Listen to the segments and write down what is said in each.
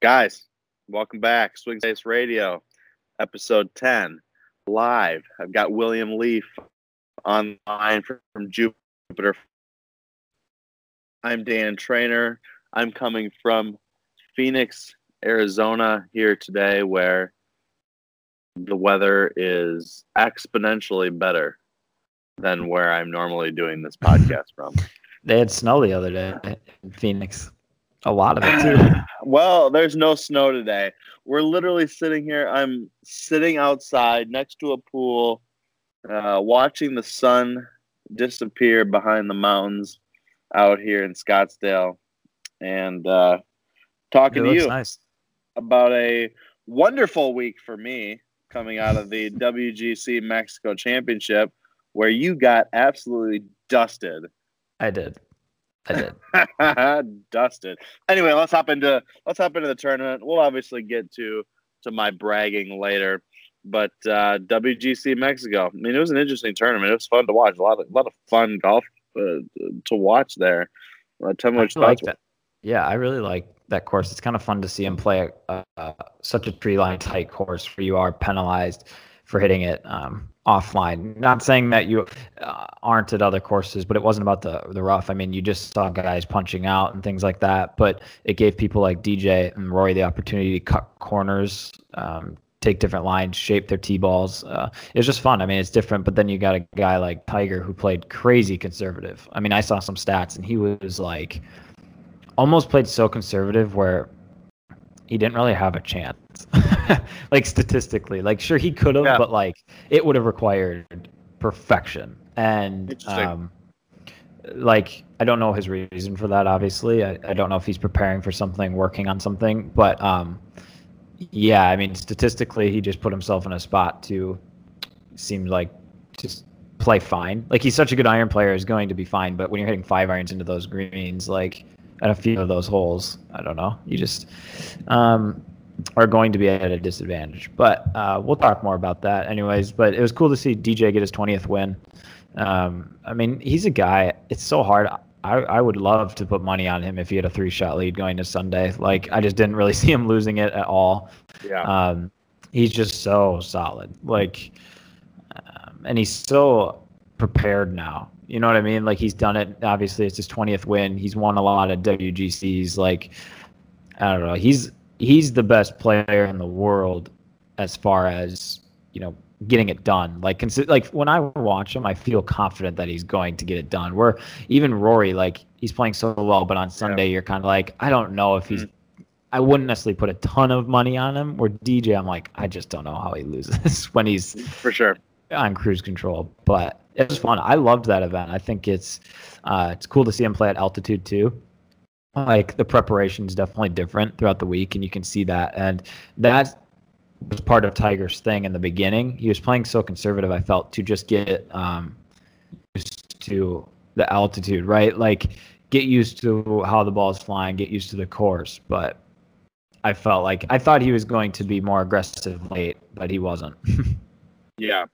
Guys, welcome back. Swing Space Radio, episode 10, live. I've got William Leaf online from Jupiter. I'm Dan Trainer. I'm coming from Phoenix, Arizona here today, where the weather is exponentially better than where I'm normally doing this podcast from. They had snow the other day in Phoenix. A lot of it too. well, there's no snow today. We're literally sitting here. I'm sitting outside next to a pool, uh, watching the sun disappear behind the mountains out here in Scottsdale, and uh, talking to you nice. about a wonderful week for me coming out of the WGC Mexico Championship, where you got absolutely dusted. I did. I did. dusted. Anyway, let's hop into let's hop into the tournament. We'll obviously get to to my bragging later. But uh, WGC Mexico. I mean, it was an interesting tournament. It was fun to watch. A lot of a lot of fun golf uh, to watch there. Uh, tell me what you like that. Yeah, I really like that course. It's kind of fun to see him play a, a, such a tree line tight course where you are penalized for hitting it um, offline. Not saying that you uh, aren't at other courses, but it wasn't about the the rough. I mean, you just saw guys punching out and things like that. But it gave people like DJ and Rory the opportunity to cut corners, um, take different lines, shape their tee balls. Uh, it was just fun. I mean, it's different. But then you got a guy like Tiger who played crazy conservative. I mean, I saw some stats and he was like almost played so conservative where he didn't really have a chance. like statistically, like sure he could have, yeah. but like it would have required perfection. And um, like I don't know his reason for that. Obviously, I, I don't know if he's preparing for something, working on something, but um, yeah, I mean statistically, he just put himself in a spot to seem like just play fine. Like he's such a good iron player, is going to be fine. But when you're hitting five irons into those greens, like at a few of those holes. I don't know. You just um, are going to be at a disadvantage. But uh, we'll talk more about that, anyways. But it was cool to see DJ get his 20th win. Um, I mean, he's a guy. It's so hard. I, I would love to put money on him if he had a three shot lead going to Sunday. Like I just didn't really see him losing it at all. Yeah. Um, he's just so solid. Like, um, and he's so prepared now. You know what I mean? Like he's done it. Obviously, it's his 20th win. He's won a lot of WGCs. Like I don't know. He's he's the best player in the world as far as you know getting it done. Like consi- like when I watch him, I feel confident that he's going to get it done. Where even Rory, like he's playing so well, but on Sunday yeah. you're kind of like, I don't know if he's. Mm. I wouldn't necessarily put a ton of money on him. Where DJ, I'm like, I just don't know how he loses when he's for sure on cruise control. But it was fun. I loved that event. I think it's uh, it's cool to see him play at altitude too. Like the preparation is definitely different throughout the week, and you can see that. And that was part of Tiger's thing in the beginning. He was playing so conservative. I felt to just get um, used to the altitude, right? Like get used to how the ball is flying, get used to the course. But I felt like I thought he was going to be more aggressive late, but he wasn't. Yeah,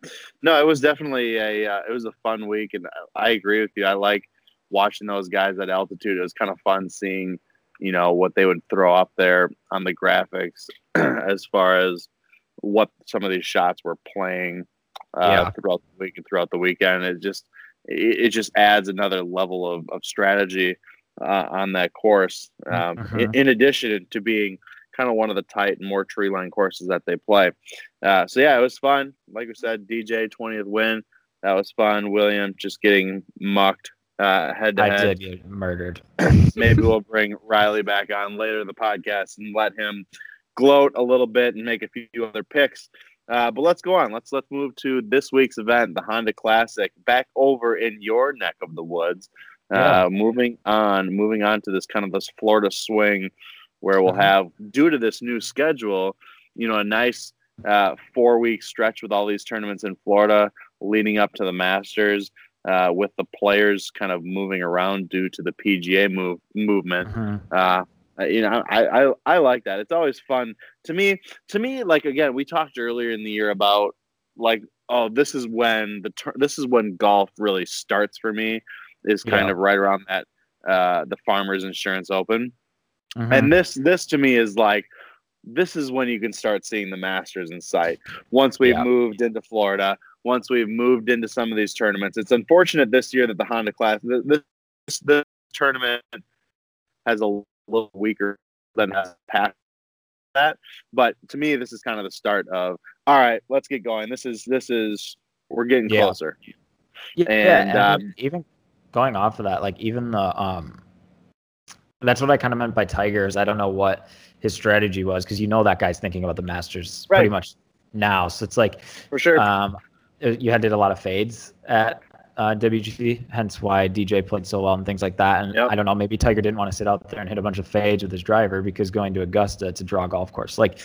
no, it was definitely a uh, it was a fun week, and I agree with you. I like watching those guys at altitude. It was kind of fun seeing, you know, what they would throw up there on the graphics as far as what some of these shots were playing uh, yeah. throughout the week and throughout the weekend. It just it, it just adds another level of, of strategy uh, on that course. Um, uh-huh. in, in addition to being kind of one of the tight and more tree line courses that they play. Uh, so yeah, it was fun. Like we said, DJ 20th win. That was fun. William just getting mucked uh, head to head. I did get murdered. Maybe we'll bring Riley back on later in the podcast and let him gloat a little bit and make a few other picks. Uh, but let's go on. Let's let's move to this week's event, the Honda Classic, back over in your neck of the woods. Uh, yeah. Moving on, moving on to this kind of this Florida swing where we'll mm-hmm. have, due to this new schedule, you know, a nice uh, four week stretch with all these tournaments in Florida leading up to the Masters. Uh, with the players kind of moving around due to the PGA move movement, mm-hmm. uh, you know, I, I I like that. It's always fun to me. To me, like again, we talked earlier in the year about like, oh, this is when the tur- this is when golf really starts for me. Is kind yeah. of right around that uh, the Farmers Insurance Open Mm-hmm. And this this to me is like this is when you can start seeing the Masters in sight. Once we've yeah. moved into Florida, once we've moved into some of these tournaments. It's unfortunate this year that the Honda Class this, this tournament has a little weaker than has past that. But to me, this is kind of the start of all right. Let's get going. This is this is we're getting yeah. closer. Yeah, and, and um, even going off of that, like even the um, that's what I kind of meant by Tigers. I don't know what his strategy was because you know that guy's thinking about the Masters right. pretty much now. So it's like for sure. Um, you had did a lot of fades at uh, WGC, hence why DJ played so well and things like that. And yep. I don't know, maybe Tiger didn't want to sit out there and hit a bunch of fades with his driver because going to Augusta, it's a draw golf course. Like,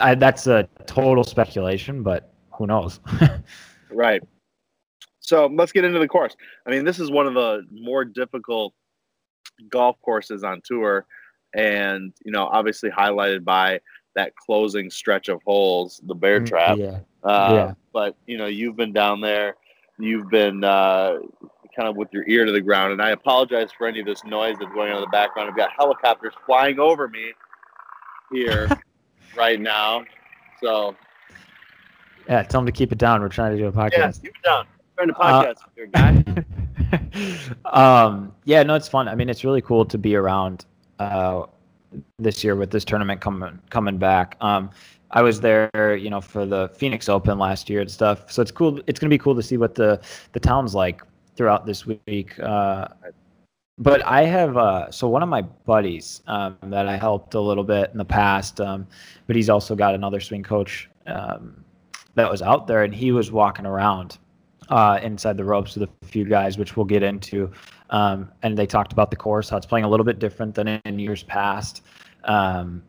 I, that's a total speculation, but who knows? right. So let's get into the course. I mean, this is one of the more difficult golf courses on tour, and you know, obviously highlighted by that closing stretch of holes, the bear mm, trap. Yeah. Uh, yeah. But you know, you've been down there you've been uh, kind of with your ear to the ground. And I apologize for any of this noise that's going on in the background. I've got helicopters flying over me here right now. So, yeah, tell them to keep it down. We're trying to do a podcast. Yeah, keep it down. We're trying to podcast uh, here, guy. um, yeah, no, it's fun. I mean, it's really cool to be around uh, this year with this tournament coming coming back. Um, I was there, you know, for the Phoenix Open last year and stuff. So it's cool. It's gonna be cool to see what the the town's like throughout this week. Uh, but I have uh, so one of my buddies um, that I helped a little bit in the past, um, but he's also got another swing coach um, that was out there, and he was walking around uh, inside the ropes with a few guys, which we'll get into. Um, and they talked about the course, how it's playing a little bit different than in years past. Um,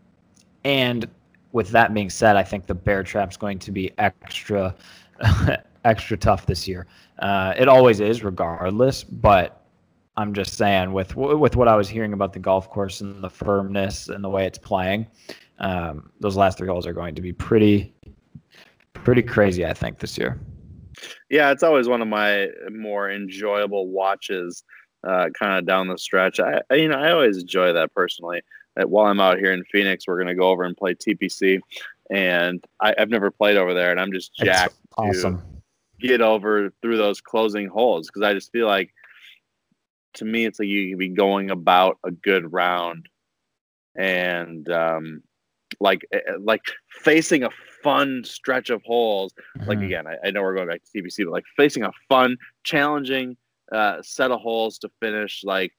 and with that being said, I think the bear trap's going to be extra, extra tough this year. Uh, it always is, regardless. But I'm just saying, with with what I was hearing about the golf course and the firmness and the way it's playing, um, those last three holes are going to be pretty, pretty crazy. I think this year. Yeah, it's always one of my more enjoyable watches, uh, kind of down the stretch. I, you know, I always enjoy that personally that while I'm out here in Phoenix, we're going to go over and play TPC. And I, have never played over there, and I'm just jacked awesome. to get over through those closing holes because I just feel like, to me, it's like you can be going about a good round, and um, like eh, eh, like facing a fun stretch of holes. Mm-hmm. Like again, I, I, know we're going back to TPC, but like facing a fun, challenging uh, set of holes to finish like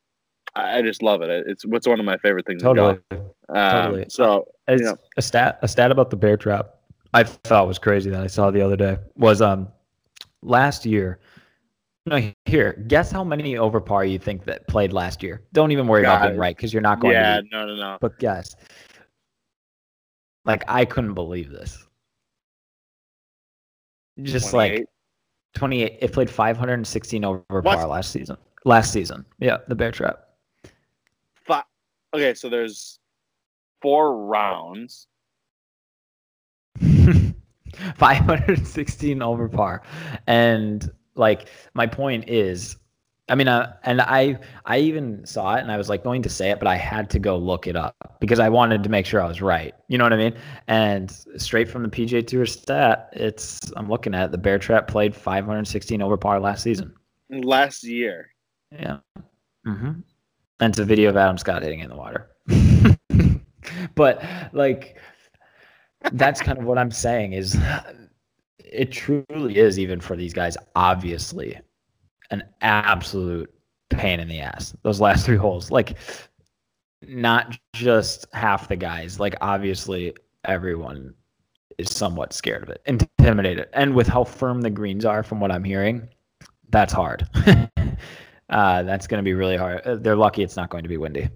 I just love it. It's what's one of my favorite things. Totally. Um, totally. So you know. a stat a stat about the bear trap I thought was crazy that I saw the other day was um last year. No, here. Guess how many over par you think that played last year? Don't even worry God. about being right because you're not going. Yeah, to. Yeah, no, no, no. But guess. Like I couldn't believe this. Just 28? like 28. It played 516 over what? par last season. Last season, yeah, the bear trap okay, so there's four rounds. 516 over par. And like my point is I mean, uh, and I I even saw it, and I was like going to say it, but I had to go look it up because I wanted to make sure I was right. You know what I mean? And straight from the PGA Tour stat, it's I'm looking at it, the Bear Trap played 516 over par last season. Last year. Yeah. Mm-hmm and it's a video of Adam Scott hitting in the water. but like that's kind of what I'm saying is it truly is even for these guys obviously an absolute pain in the ass those last three holes like not just half the guys like obviously everyone is somewhat scared of it intimidated and with how firm the greens are from what i'm hearing that's hard uh, that's going to be really hard. Uh, they're lucky it's not going to be windy.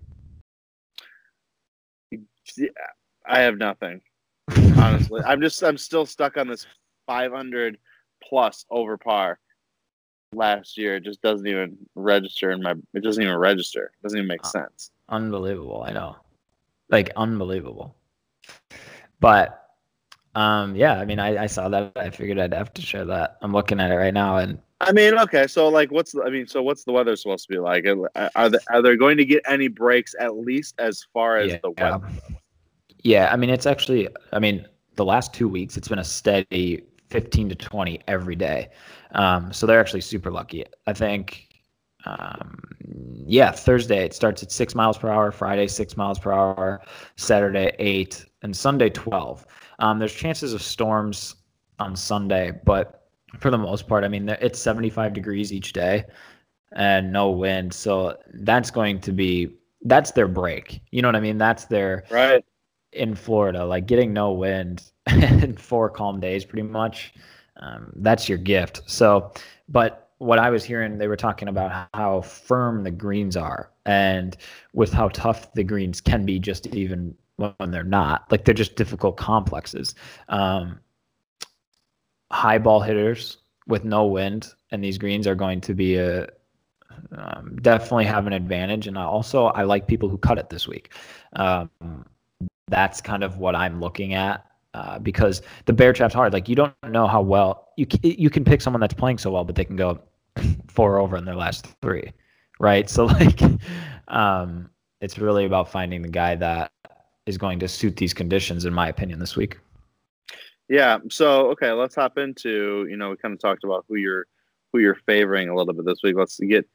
I have nothing. Honestly, I'm just I'm still stuck on this 500 plus over par last year. It just doesn't even register in my. It doesn't even register. It doesn't even make uh, sense. Unbelievable. I know, like unbelievable. But um, yeah, I mean, I, I saw that. I figured I'd have to share that. I'm looking at it right now, and I mean, okay, so like, what's the, I mean, so what's the weather supposed to be like? Are they, are they going to get any breaks at least as far as yeah. the weather? Yeah, I mean, it's actually, I mean, the last two weeks it's been a steady 15 to 20 every day. Um, so they're actually super lucky. I think, um, yeah, Thursday it starts at six miles per hour, Friday six miles per hour, Saturday eight, and Sunday 12. Um, there's chances of storms on Sunday, but for the most part, I mean, it's 75 degrees each day and no wind. So that's going to be that's their break. You know what I mean? That's their right in Florida, like getting no wind and four calm days, pretty much. Um, that's your gift. So, but what I was hearing, they were talking about how firm the greens are, and with how tough the greens can be, just even when they're not. Like they're just difficult complexes. Um, high ball hitters with no wind, and these greens are going to be a um, definitely have an advantage. And also, I like people who cut it this week. Um, that's kind of what I'm looking at uh, because the bear trap's hard. Like you don't know how well you you can pick someone that's playing so well, but they can go four over in their last three, right? So like, um, it's really about finding the guy that is going to suit these conditions, in my opinion, this week. Yeah. So okay, let's hop into you know we kind of talked about who you're who you're favoring a little bit this week. Let's get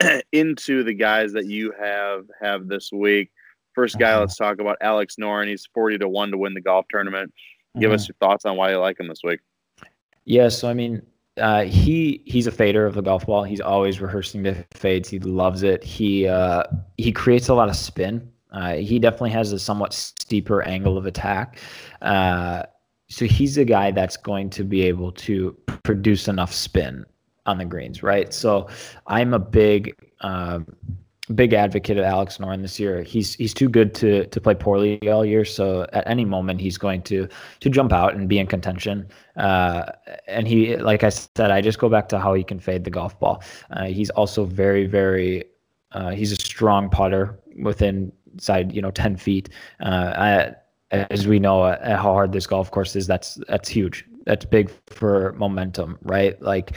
into the guys that you have have this week. First guy, uh-huh. let's talk about Alex Noren. He's forty to one to win the golf tournament. Give uh-huh. us your thoughts on why you like him this week. Yeah, so I mean, uh, he he's a fader of the golf ball. He's always rehearsing the fades. He loves it. He uh, he creates a lot of spin. Uh, he definitely has a somewhat steeper angle of attack. Uh, so he's a guy that's going to be able to produce enough spin on the greens, right? So I'm a big um, big advocate of Alex Noren this year. He's he's too good to to play poorly all year. So at any moment he's going to to jump out and be in contention. Uh, and he, like I said, I just go back to how he can fade the golf ball. Uh, he's also very very. Uh, he's a strong putter within side you know 10 feet. Uh, I, as we know uh, how hard this golf course is, that's that's huge. That's big for momentum, right? Like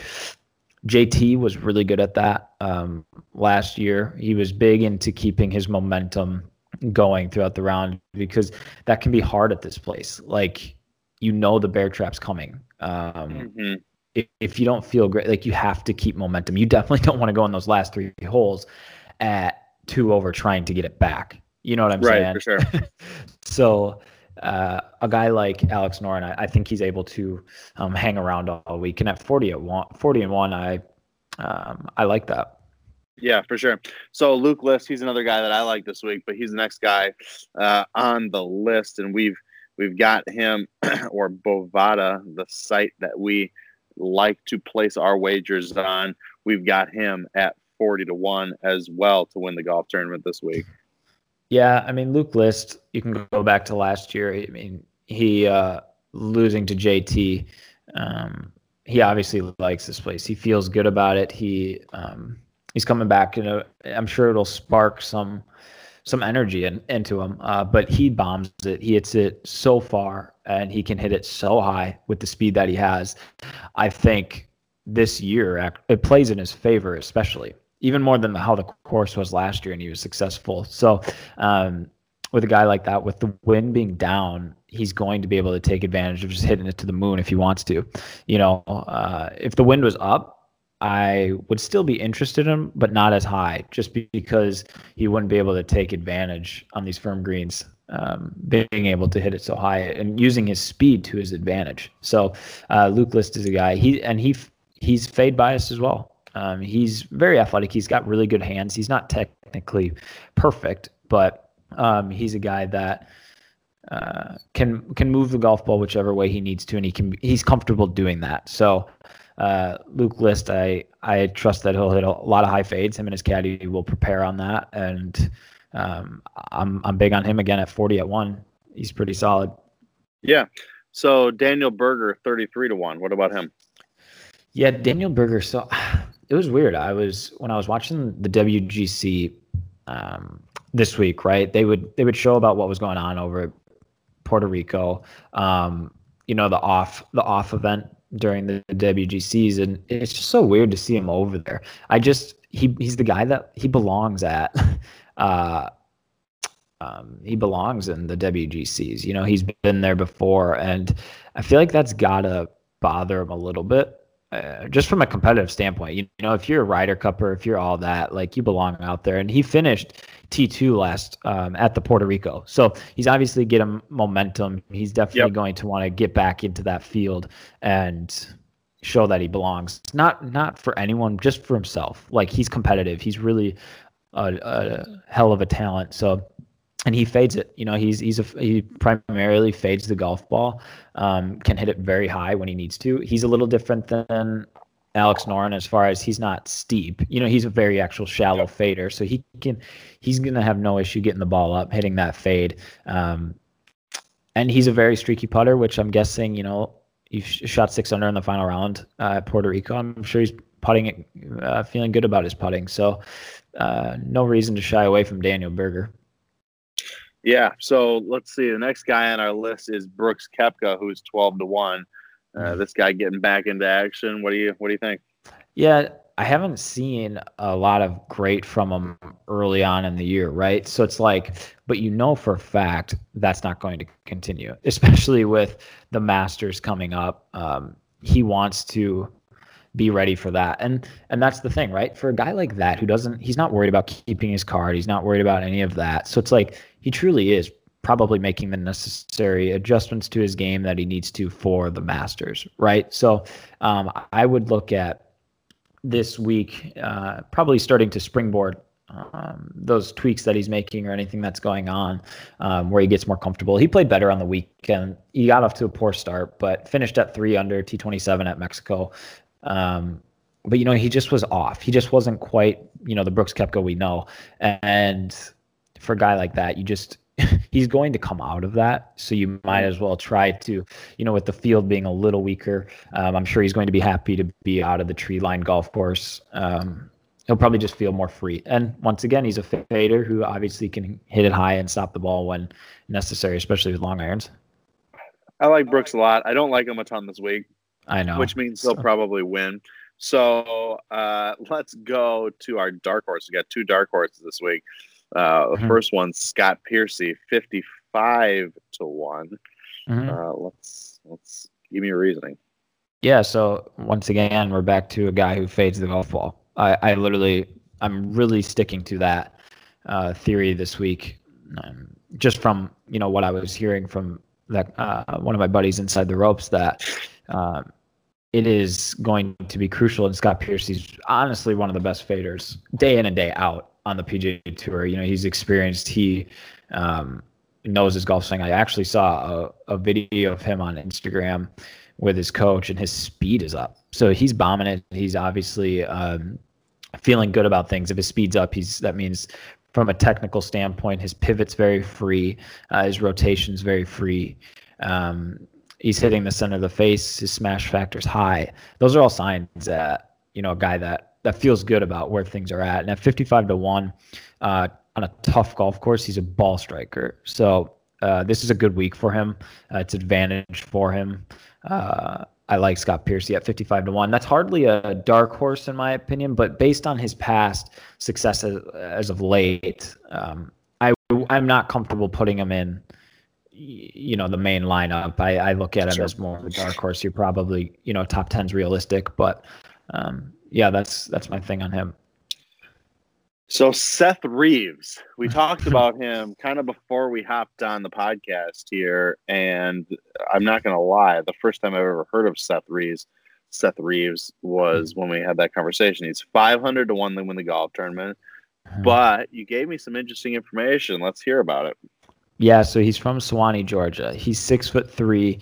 JT was really good at that um, last year. He was big into keeping his momentum going throughout the round because that can be hard at this place. Like you know the bear trap's coming. Um, mm-hmm. if, if you don't feel great, like you have to keep momentum. You definitely don't want to go in those last three holes at two over trying to get it back. You know what I'm right, saying? Right, for sure. so uh, a guy like Alex Noren, I, I think he's able to um, hang around all week. And at 40 at one, 40 and one, I um, I like that. Yeah, for sure. So Luke List, he's another guy that I like this week, but he's the next guy uh, on the list, and we've we've got him or Bovada, the site that we like to place our wagers on. We've got him at forty to one as well to win the golf tournament this week. Yeah, I mean Luke List, you can go back to last year. I mean he uh, losing to JT. Um, he obviously likes this place. He feels good about it. He um, he's coming back. You know, I'm sure it'll spark some some energy in, into him. Uh, but he bombs it. He hits it so far, and he can hit it so high with the speed that he has. I think this year it plays in his favor, especially even more than how the course was last year, and he was successful. So, um, with a guy like that, with the wind being down, he's going to be able to take advantage of just hitting it to the moon if he wants to. You know, uh, if the wind was up, I would still be interested in him, but not as high, just because he wouldn't be able to take advantage on these firm greens, um, being able to hit it so high and using his speed to his advantage. So, uh, Luke List is a guy he and he he's fade biased as well. Um, he's very athletic. He's got really good hands. He's not technically perfect, but um, he's a guy that uh, can can move the golf ball whichever way he needs to, and he can he's comfortable doing that. So uh, Luke List, I I trust that he'll hit a lot of high fades. Him and his caddy will prepare on that, and um, I'm I'm big on him again at 40 at one. He's pretty solid. Yeah. So Daniel Berger, 33 to one. What about him? Yeah, Daniel Berger. So it was weird. I was when I was watching the WGC um, this week, right? They would they would show about what was going on over at Puerto Rico. Um, you know, the off the off event during the WGCs, and it's just so weird to see him over there. I just he he's the guy that he belongs at. Uh, um, he belongs in the WGCs. You know, he's been there before, and I feel like that's gotta bother him a little bit. Uh, just from a competitive standpoint, you, you know, if you're a Ryder Cupper, if you're all that, like you belong out there. And he finished T2 last um, at the Puerto Rico. So he's obviously getting momentum. He's definitely yep. going to want to get back into that field and show that he belongs. Not not for anyone, just for himself. Like he's competitive. He's really a, a hell of a talent. So and he fades it. You know, he's he's a he primarily fades the golf ball. Um, can hit it very high when he needs to. He's a little different than Alex Noren as far as he's not steep. You know, he's a very actual shallow fader, so he can he's gonna have no issue getting the ball up, hitting that fade. Um, and he's a very streaky putter, which I'm guessing, you know, he shot six under in the final round uh, at Puerto Rico. I'm sure he's putting it, uh, feeling good about his putting. So, uh, no reason to shy away from Daniel Berger. Yeah. So let's see. The next guy on our list is Brooks Koepka, who's twelve to one. Uh, this guy getting back into action. What do you What do you think? Yeah, I haven't seen a lot of great from him early on in the year, right? So it's like, but you know for a fact that's not going to continue, especially with the Masters coming up. Um, he wants to be ready for that, and and that's the thing, right? For a guy like that who doesn't, he's not worried about keeping his card. He's not worried about any of that. So it's like he truly is probably making the necessary adjustments to his game that he needs to for the Masters, right? So um, I would look at this week, uh, probably starting to springboard um, those tweaks that he's making or anything that's going on um, where he gets more comfortable. He played better on the weekend. He got off to a poor start, but finished at three under T27 at Mexico. Um, but you know, he just was off. He just wasn't quite, you know, the Brooks Koepka we know. And for a guy like that, you just he's going to come out of that. So you might as well try to, you know, with the field being a little weaker, um, I'm sure he's going to be happy to be out of the tree line golf course. Um, he'll probably just feel more free. And once again, he's a fader who obviously can hit it high and stop the ball when necessary, especially with long irons. I like Brooks a lot. I don't like him a ton this week. I know. Which means he'll probably win. So uh, let's go to our dark horse. We got two dark horses this week. Uh, the mm-hmm. first one, Scott Piercy, fifty-five to one. Mm-hmm. Uh, let's let's give me a reasoning. Yeah. So once again, we're back to a guy who fades the golf ball. I, I literally, I'm really sticking to that uh, theory this week, um, just from you know what I was hearing from that uh, one of my buddies inside the ropes that. Uh, it is going to be crucial. And Scott Piercy's honestly one of the best faders day in and day out on the PGA Tour. You know, he's experienced. He um, knows his golf swing. I actually saw a, a video of him on Instagram with his coach, and his speed is up. So he's bombing it. He's obviously um, feeling good about things. If his speed's up, he's that means from a technical standpoint, his pivot's very free, uh, his rotation's very free. Um, he's hitting the center of the face. His smash factor's high. Those are all signs that you know a guy that that feels good about where things are at. And at 55 to one uh, on a tough golf course, he's a ball striker. So uh, this is a good week for him. Uh, it's advantage for him. Uh, I like Scott Piercy at 55 to 1. That's hardly a dark horse, in my opinion, but based on his past success as, as of late, um, I, I'm not comfortable putting him in you know the main lineup. I, I look at him sure. as more of a dark horse. You're probably you know top ten's realistic, but um, yeah, that's that's my thing on him. So Seth Reeves, we talked about him kind of before we hopped on the podcast here, and I'm not going to lie, the first time I've ever heard of Seth Reeves, Seth Reeves was when we had that conversation. He's 500 to one to win the golf tournament, uh-huh. but you gave me some interesting information. Let's hear about it. Yeah, so he's from Suwanee, Georgia. He's six foot three.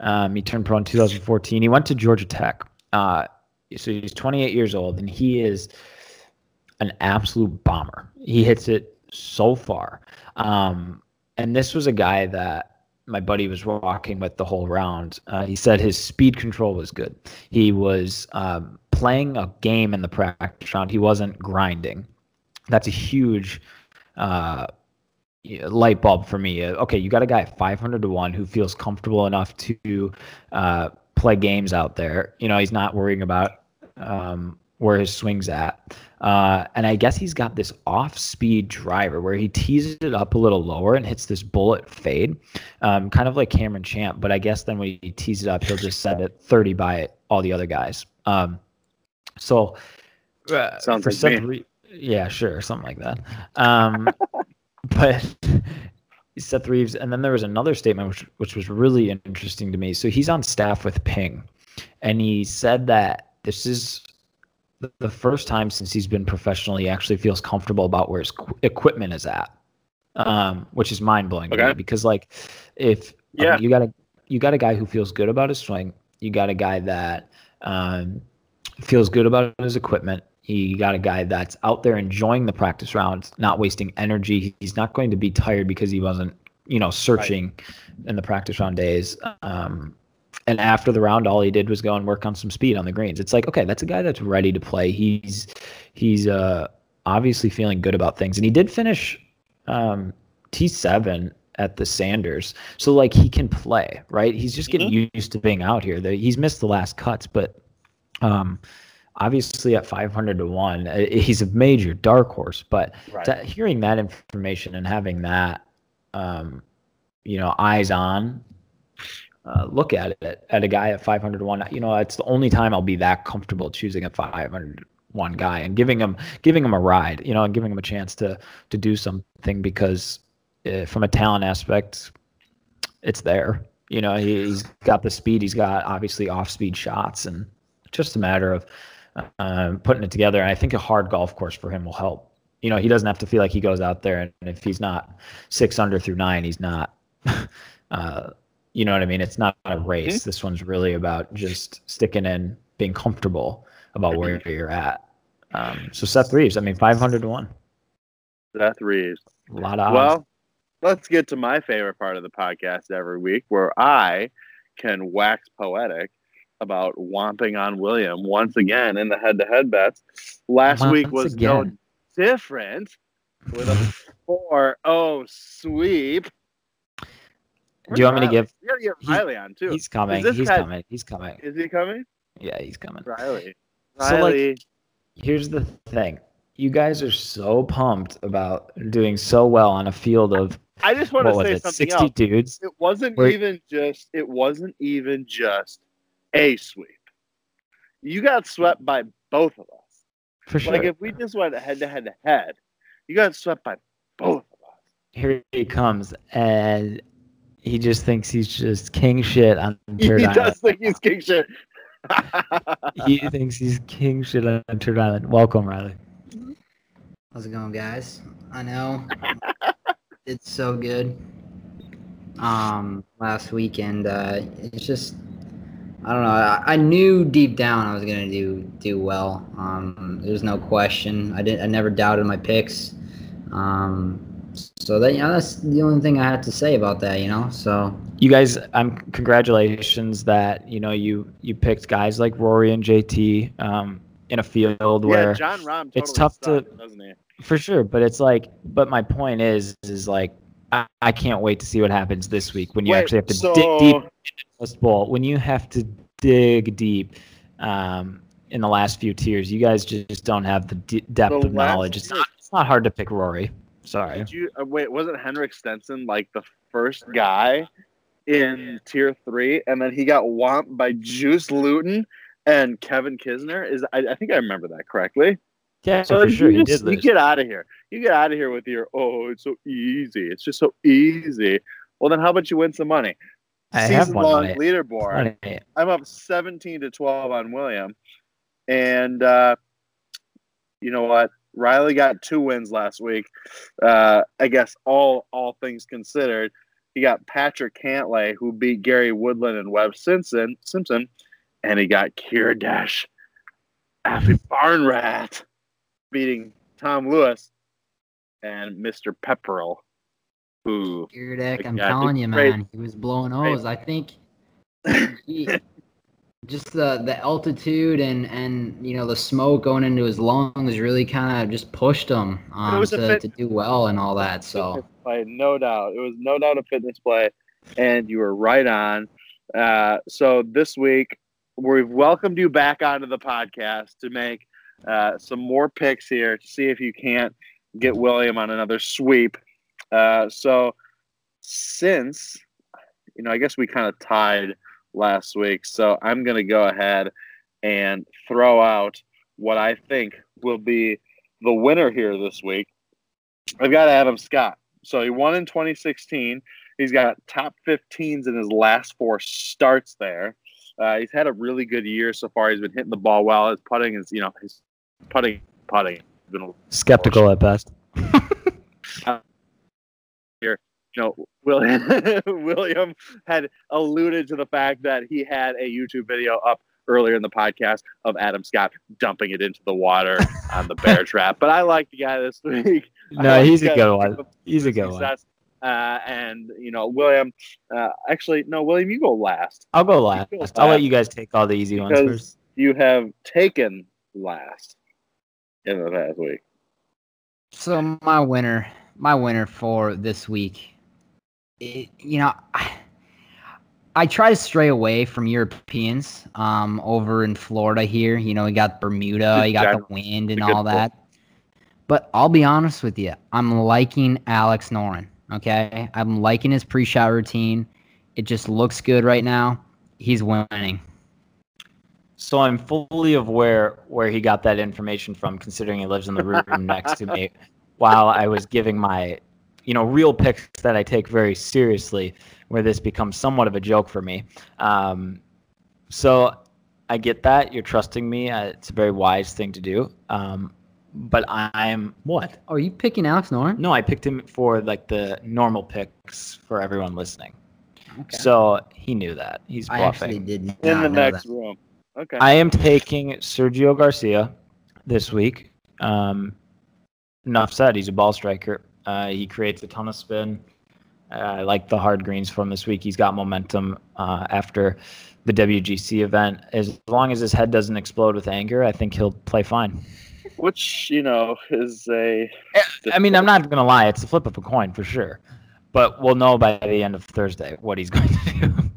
Um, he turned pro in 2014. He went to Georgia Tech. Uh, so he's 28 years old, and he is an absolute bomber. He hits it so far. Um, and this was a guy that my buddy was walking with the whole round. Uh, he said his speed control was good. He was um, playing a game in the practice round. He wasn't grinding. That's a huge uh, light bulb for me. Uh, okay, you got a guy at 500 to one who feels comfortable enough to uh, play games out there. You know, he's not worrying about um, where his swing's at. Uh, and I guess he's got this off-speed driver where he teases it up a little lower and hits this bullet fade, um, kind of like Cameron Champ. But I guess then when he teases it up, he'll just set it 30 by it, all the other guys. Um, so uh, Sounds for like Seth, Re- yeah, sure, something like that. Um, but Seth Reeves, and then there was another statement which which was really interesting to me. So he's on staff with Ping, and he said that this is the first time since he's been professional, he actually feels comfortable about where his qu- equipment is at, um, which is mind blowing okay. because like if yeah. Um, you got a you got a guy who feels good about his swing, you got a guy that um, feels good about his equipment. You got a guy that's out there enjoying the practice rounds, not wasting energy. He's not going to be tired because he wasn't, you know, searching right. in the practice round days. Um, and after the round, all he did was go and work on some speed on the greens. It's like, okay, that's a guy that's ready to play. He's he's uh, obviously feeling good about things, and he did finish um, T seven at the Sanders, so like he can play, right? He's just getting mm-hmm. used to being out here. He's missed the last cuts, but um, obviously at 500 to 1 uh, he's a major dark horse but right. to, hearing that information and having that um, you know eyes on uh, look at it at a guy at 501. You know, it's the only time I'll be that comfortable choosing a 501 guy and giving him giving him a ride. You know, and giving him a chance to to do something because uh, from a talent aspect, it's there. You know, he, has got the speed. He's got obviously off speed shots, and just a matter of uh, putting it together. And I think a hard golf course for him will help. You know, he doesn't have to feel like he goes out there and if he's not six under through nine, he's not. Uh, you know what I mean? It's not a race. Mm-hmm. This one's really about just sticking in, being comfortable about where mm-hmm. you're at. Um, so Seth Reeves, I mean, 500 to 1. Seth Reeves. A lot of Well, let's get to my favorite part of the podcast every week where I can wax poetic about whomping on William once again in the head to head bets. Last once week was again. no different with a 4 0 sweep. Do you want me to give? You gotta get Riley on too. He's coming. He's guy, coming. He's coming. Is he coming? Yeah, he's coming. Riley. Riley. So like, here's the thing. You guys are so pumped about doing so well on a field of. I just want to say it, something 60 else. dudes. It wasn't even just. It wasn't even just a sweep. You got swept by both of us. For sure. Like if we just went head to head to head, you got swept by both of us. Here he comes, and he just thinks he's just king shit on Turd He Island. does think he's king shit. he thinks he's king shit on Turd Island. Welcome, Riley. How's it going, guys? I know it's so good. Um, last weekend, uh, it's just I don't know. I, I, knew deep down I was gonna do do well. Um, there's no question. I didn't. I never doubted my picks. Um, so that you know, that's the only thing I had to say about that. You know, so you guys, I'm um, congratulations that you know you you picked guys like Rory and JT um, in a field where yeah, Jon Rahm totally it's tough sucked, to for sure. But it's like, but my point is, is like I, I can't wait to see what happens this week when you Wait, actually have to so... dig deep into the ball. When you have to dig deep. Um, in the last few tiers, you guys just don't have the d- depth the of knowledge. It's not, it's not hard to pick Rory. Sorry. Did you uh, wait? Wasn't Henrik Stenson like the first guy in tier three, and then he got whomped by Joost Luiten and Kevin Kisner? Is I, I think I remember that correctly. Yeah, so for sure. You, just, you get out of here. You get out of here with your oh, it's so easy. It's just so easy. Well, then how about you win some money? I Season have long money. leaderboard. I'm up 17 to 12 on William, and uh, you know what? Riley got two wins last week. Uh, I guess all all things considered, he got Patrick Cantlay who beat Gary Woodland and Webb Simpson. Simpson, and he got Kiradech, Happy Barn Rat, beating Tom Lewis and Mister Pepperell. Who? Kiradech, I'm telling you, man, he was blowing O's. I think he, just the the altitude and and you know the smoke going into his lungs really kind of just pushed him um, to, fit- to do well and all that. So play, no doubt, it was no doubt a fitness play, and you were right on. Uh, so this week we've welcomed you back onto the podcast to make uh, some more picks here to see if you can't get William on another sweep. Uh, so since you know, I guess we kind of tied last week, so I'm going to go ahead and throw out what I think will be the winner here this week. I've got Adam Scott. So he won in 2016. He's got top 15s in his last four starts there. Uh, he's had a really good year so far. He's been hitting the ball well. His putting is, you know, his putting, putting. Skeptical at best. here, you know, William, William had alluded to the fact that he had a YouTube video up earlier in the podcast of Adam Scott dumping it into the water on the bear trap. But I like the guy this week. No, like he's a good one. He's a good one. Uh, and you know, William. Uh, actually, no, William, you go last. I'll go last. go I'll let you guys take all the easy ones first. you have taken last in the past week. So my winner, my winner for this week, it, you know, I, I try to stray away from Europeans. Um, over in Florida here, you know, we got Bermuda, you got the wind and It's a good all that. But I'll be honest with you, I'm liking Alex Noren. Okay, I'm liking his pre-shot routine. It just looks good right now. He's winning. So I'm fully aware where he got that information from, considering he lives in the room next to me. While I was giving my, you know, real picks that I take very seriously, where this becomes somewhat of a joke for me. Um, so I get that you're trusting me. Uh, it's a very wise thing to do. Um, but I'm what? Are you picking Alex Noren? No, I picked him for like the normal picks for everyone listening. Okay. So he knew that. He's I bluffing. actually did not In the know next that. room. Okay. I am taking Sergio Garcia this week. Um, enough said. He's a ball striker. Uh, he creates a ton of spin. Uh, I like the hard greens from this week. He's got momentum uh, after the WGC event. As long as his head doesn't explode with anger, I think he'll play fine. Which you know is a. I mean, I'm not gonna lie. It's a flip of a coin for sure. But we'll know by the end of Thursday what he's going to do.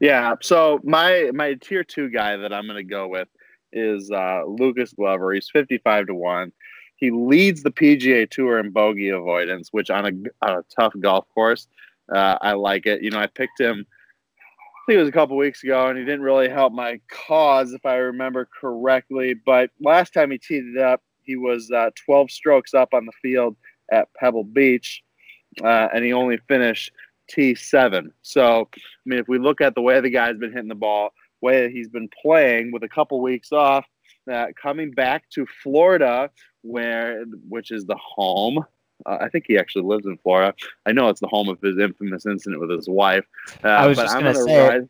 Yeah. So my my tier two guy that I'm going to go with is uh, Lucas Glover. He's 55 to one. He leads the PGA Tour in bogey avoidance, which on a on a tough golf course, uh, I like it. You know, I picked him. I think it was a couple weeks ago, and he didn't really help my cause, if I remember correctly. But last time he teed it up, he was uh, 12 strokes up on the field at Pebble Beach, uh, and he only finished T7. So, I mean, if we look at the way the guy's been hitting the ball, way that he's been playing with a couple weeks off, uh, coming back to Florida, where which is the home. Uh, I think he actually lives in Florida. I know it's the home of his infamous incident with his wife. Uh, I was but just gonna gonna say- ride-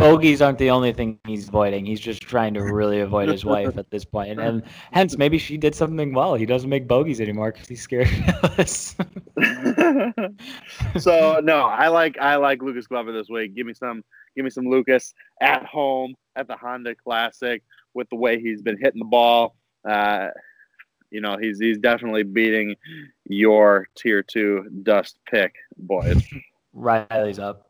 bogeys aren't the only thing he's avoiding. He's just trying to really avoid his wife at this point, and hence maybe she did something well. He doesn't make bogeys anymore because he's scared of us. so no, I like I like Lucas Glover this week. Give me some give me some Lucas at home at the Honda Classic with the way he's been hitting the ball. Uh, you know, he's he's definitely beating your tier two dust pick, boys. Riley's up.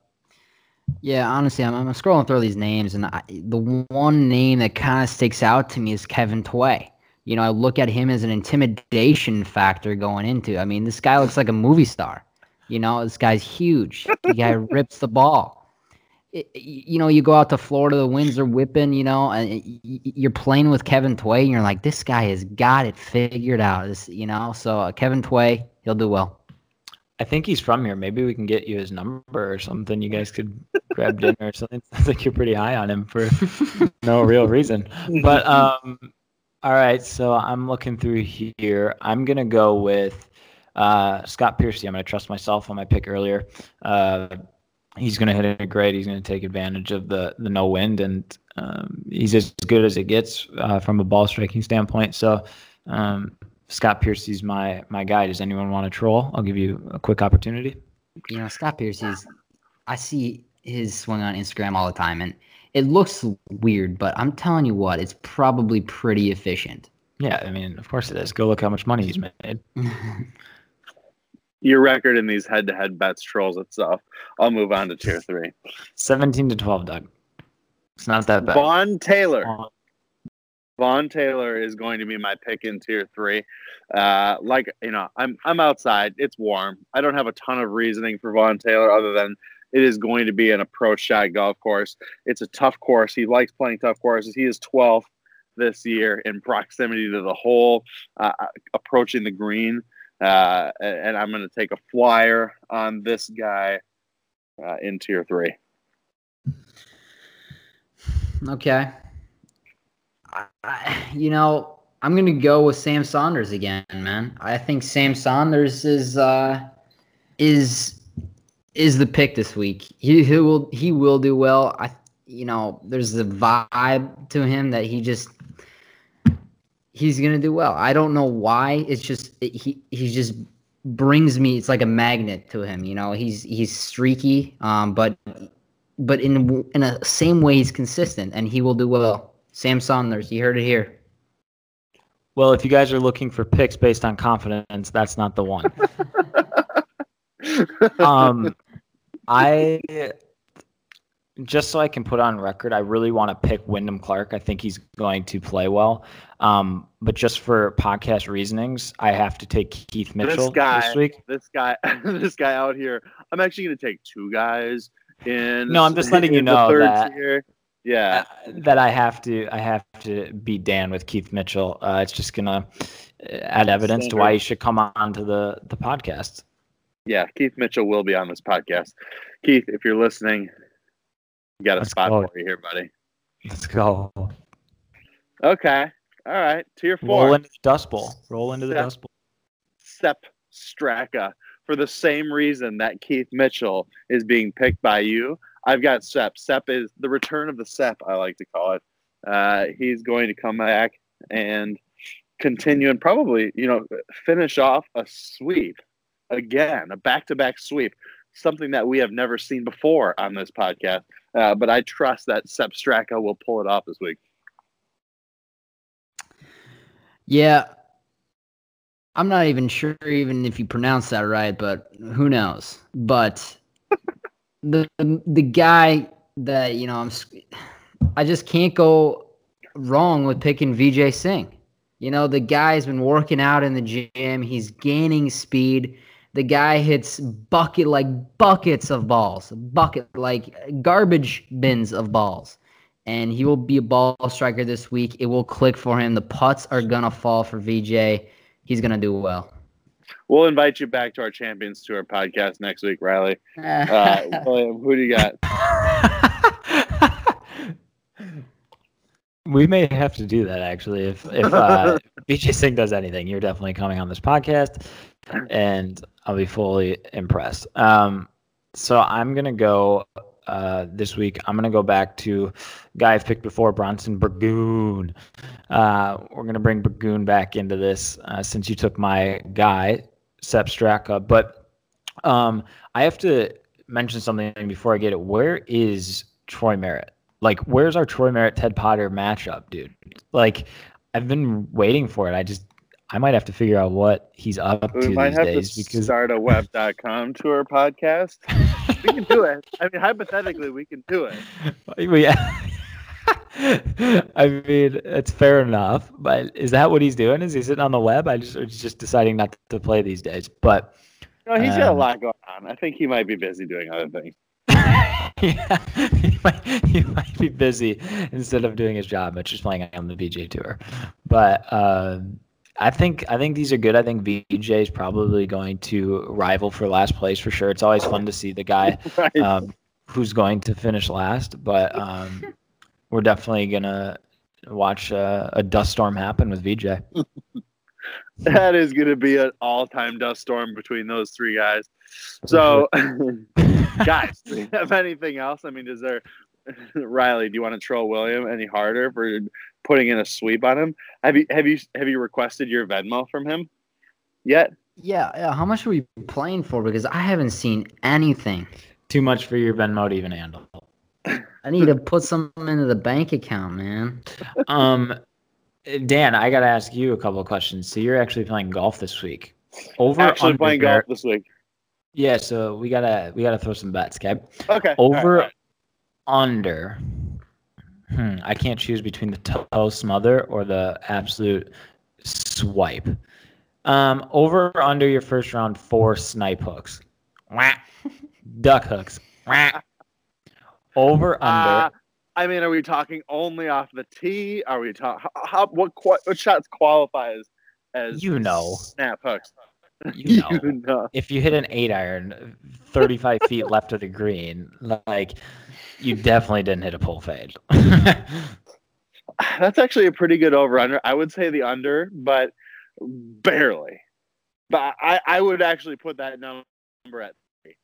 Yeah, honestly, I'm, I'm scrolling through these names, and I, the one name that kind of sticks out to me is Kevin Tway. You know, I look at him as an intimidation factor going into. I mean, this guy looks like a movie star. You know, this guy's huge. The guy rips the ball. It- you know, you go out to Florida, the winds are whipping. You know, and you're playing with Kevin Tway, and you're like, this guy has got it figured out. This, you know, so uh, Kevin Tway, he'll do well. I think he's from here. Maybe we can get you his number or something. You guys could grab dinner or something. Sounds like you're pretty high on him for no real reason. But um, all right. So I'm looking through here. I'm gonna go with uh, Scott Piercy. I'm gonna trust myself on my pick earlier. Uh, he's gonna hit it great. He's gonna take advantage of the the no wind, and um, he's as good as it gets uh, from a ball striking standpoint. So. Um, Scott Piercy's my my guy. Does anyone want to troll? I'll give you a quick opportunity. you know, Scott Piercy's. I see his swing on Instagram all the time, and it looks weird, but I'm telling you what, it's probably pretty efficient. Yeah, I mean, of course it is. Go look how much money he's made. your record in these head-to-head bets trolls itself. I'll move on to tier three. 17 to 12, Doug. It's not that bad. Vaughn Taylor. Uh, Vaughn Taylor is going to be my pick in tier three. Uh, like you know, I'm I'm outside. It's warm. I don't have a ton of reasoning for Vaughn Taylor other than it is going to be an approach shot golf course. It's a tough course. He likes playing tough courses. He is 12th this year in proximity to the hole, uh, approaching the green. Uh, and I'm going to take a flyer on this guy uh, in tier three. Okay. I, you know, I'm gonna go with Sam Saunders again, man. I think Sam Saunders is uh, is is the pick this week. He, he will he will do well. I you know, there's a vibe to him that he just he's gonna do well. I don't know why. It's just it, he he just brings me. It's like a magnet to him. You know, he's he's streaky, um, but but in in a same way he's consistent and he will do well. Sam Saunders, you heard it here. Well, if you guys are looking for picks based on confidence, that's not the one. um, I just so I can put on record, I really want to pick Wyndham Clark. I think he's going to play well. Um, but just for podcast reasonings, I have to take Keith Mitchell this, guy, this week. This guy, this guy out here. I'm actually going to take two guys in. No, I'm just letting you know that. Tier. Yeah, uh, that I have to I have to beat Dan with Keith Mitchell. Uh, it's just gonna add evidence Standard. to why you should come on to the the podcast. Yeah, Keith Mitchell will be on this podcast. Keith, if you're listening, you got a Let's spot go. for you here, buddy. Let's go. Okay. All right. Tier four. Roll into the Dust Bowl. Roll into the Dust Bowl. Sepp Straka. For the same reason that Keith Mitchell is being picked by you, I've got Sepp. Sepp is the return of the Sepp, I like to call it. Uh, he's going to come back and continue and probably, you know, finish off a sweep again, a back to back sweep, something that we have never seen before on this podcast. Uh, but I trust that Sepp Straka will pull it off this week. Yeah. I'm not even sure even if you pronounce that right, but who knows? But the the guy that you know I'm I just can't go wrong with picking Vijay Singh. You know, the guy's been working out in the gym. He's gaining speed. The guy hits bucket like buckets of balls, bucket like garbage bins of balls. And he will be a ball striker this week. It will click for him. The putts are gonna fall for Vijay. He's gonna do well. We'll invite you back to our Champions Tour podcast next week, Riley. Uh, William, who do you got? we may have to do that actually. If if uh, Vijay Singh does anything, you're definitely coming on this podcast, and I'll be fully impressed. Um, so I'm gonna go uh, this week. I'm gonna go back to guy I've picked before, Bronson Burgoon. Uh, we're gonna bring Burgoon back into this uh, since you took my guy, Sepp Straka. But um, I have to mention something before I get it. Where is Troy Merritt? Like, where's our Troy Merritt Ted Potter matchup, dude? Like, I've been waiting for it. I just I might have to figure out what he's up we to might these have days to because start a web.com tour podcast. we can do it. I mean, hypothetically, we can do it. Yeah. I mean, it's fair enough, but is that what he's doing? Is he sitting on the web? I just he's just deciding not to play these days. But no, he's um, got a um, lot going on. I think he might be busy doing other things. yeah, he might, he might be busy instead of doing his job, but just playing on the Vijay tour. But um, I think I think these are good. I think Vijay is probably going to rival for last place for sure. It's always fun to see the guy right. um, who's going to finish last, but um, we're definitely gonna watch uh, a dust storm happen with Vijay. that is going to be an all-time dust storm between those three guys. So, guys, do you have anything else? I mean, is there Riley? Do you want to troll William any harder for putting in a sweep on him. Have you have you have you requested your Venmo from him yet? Yeah, yeah. How much are we playing for? Because I haven't seen anything. Too much for your Venmo to even handle. I need to put some into the bank account, man. Um, Dan, I got to ask you a couple of questions. So you're actually playing golf this week. Over Actually under, playing golf this week. Yeah, so we gotta we gotta throw some bets, okay? Okay. Over all right. under. Hmm, I can't choose between the toe smother or the absolute swipe. Um, over under your first round four snipe hooks. Wah. Duck hooks. Wah. Over under. Uh, I mean, are we talking only off the tee? Are we talking how, how what what shots qualify as as You know. snap hooks? you know. You know. if you hit an eight iron 35 feet left of the green, like you definitely didn't hit a pull fade. That's actually a pretty good over under. I would say the under, but barely. But I, I would actually put that number at three.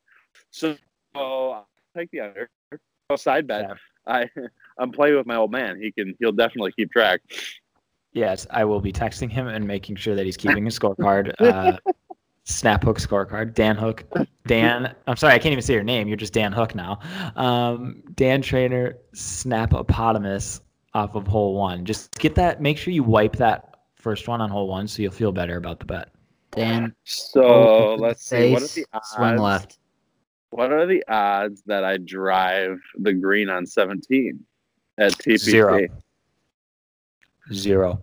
So I'll take the under. Go side bet. Yeah. I I'm playing with my old man. He can he'll definitely keep track. yes, I will be texting him and making sure that he's keeping his scorecard. Uh, Snap Hook scorecard. Dan Hook. Dan. I'm sorry, I can't even say your name. You're just Dan Hook now. Um, Dan Trainer Snapopotamus off of hole one. Just get that. Make sure you wipe that first one on hole one, so you'll feel better about the bet. Dan, So go to the let's see. What are the odds? swing left. What are the odds that I drive the green on 17 at TPC? Zero. Zero.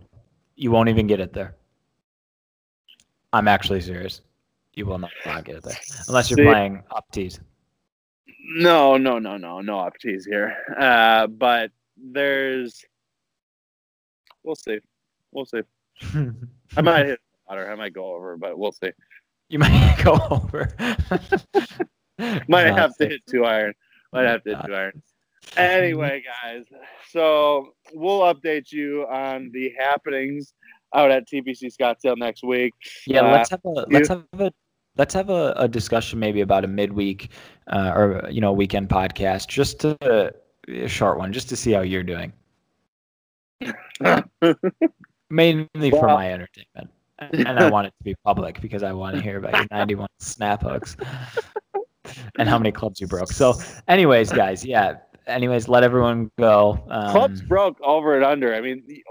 You won't even get it there. I'm actually serious. You will not get it there unless you're See- playing up tees. No, no, no, no, no up tees here. Uh, but there's, we'll see, we'll see. I might hit water. I might go over, but we'll see. you might go over. Might No, have to hit two iron. Might have to hit two iron. Anyway, guys, so we'll update you on the happenings out at TPC Scottsdale next week. Yeah, Uh, let's have a let's have a let's have a, a discussion maybe about a midweek uh, or you know weekend podcast, just to, a short one, just to see how you're doing, mainly for my entertainment. And I want it to be public because I want to hear about your 91 snap hooks and how many clubs you broke. So, anyways, guys, yeah. Anyways, let everyone go. Um, Clubs broke over and under. I mean, the-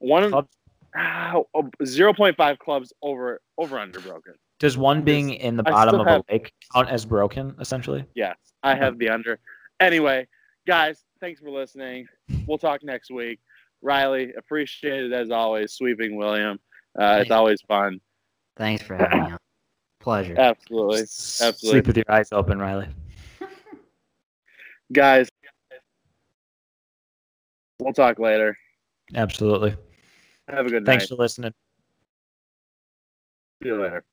one Clubs- ah, 0.5 clubs over over under broken. does one being in the bottom of have- a lake count as broken, essentially? Yes, I have the under. Anyway, guys, thanks for listening. We'll talk next week. Riley, appreciate it as always. Sweeping William, uh, it's always fun. Thanks for having me on. Pleasure. Absolutely, Sleep absolutely, with your eyes open, Riley. guys. We'll talk later. Absolutely. Have a good Thanks night. Thanks for listening. See you later.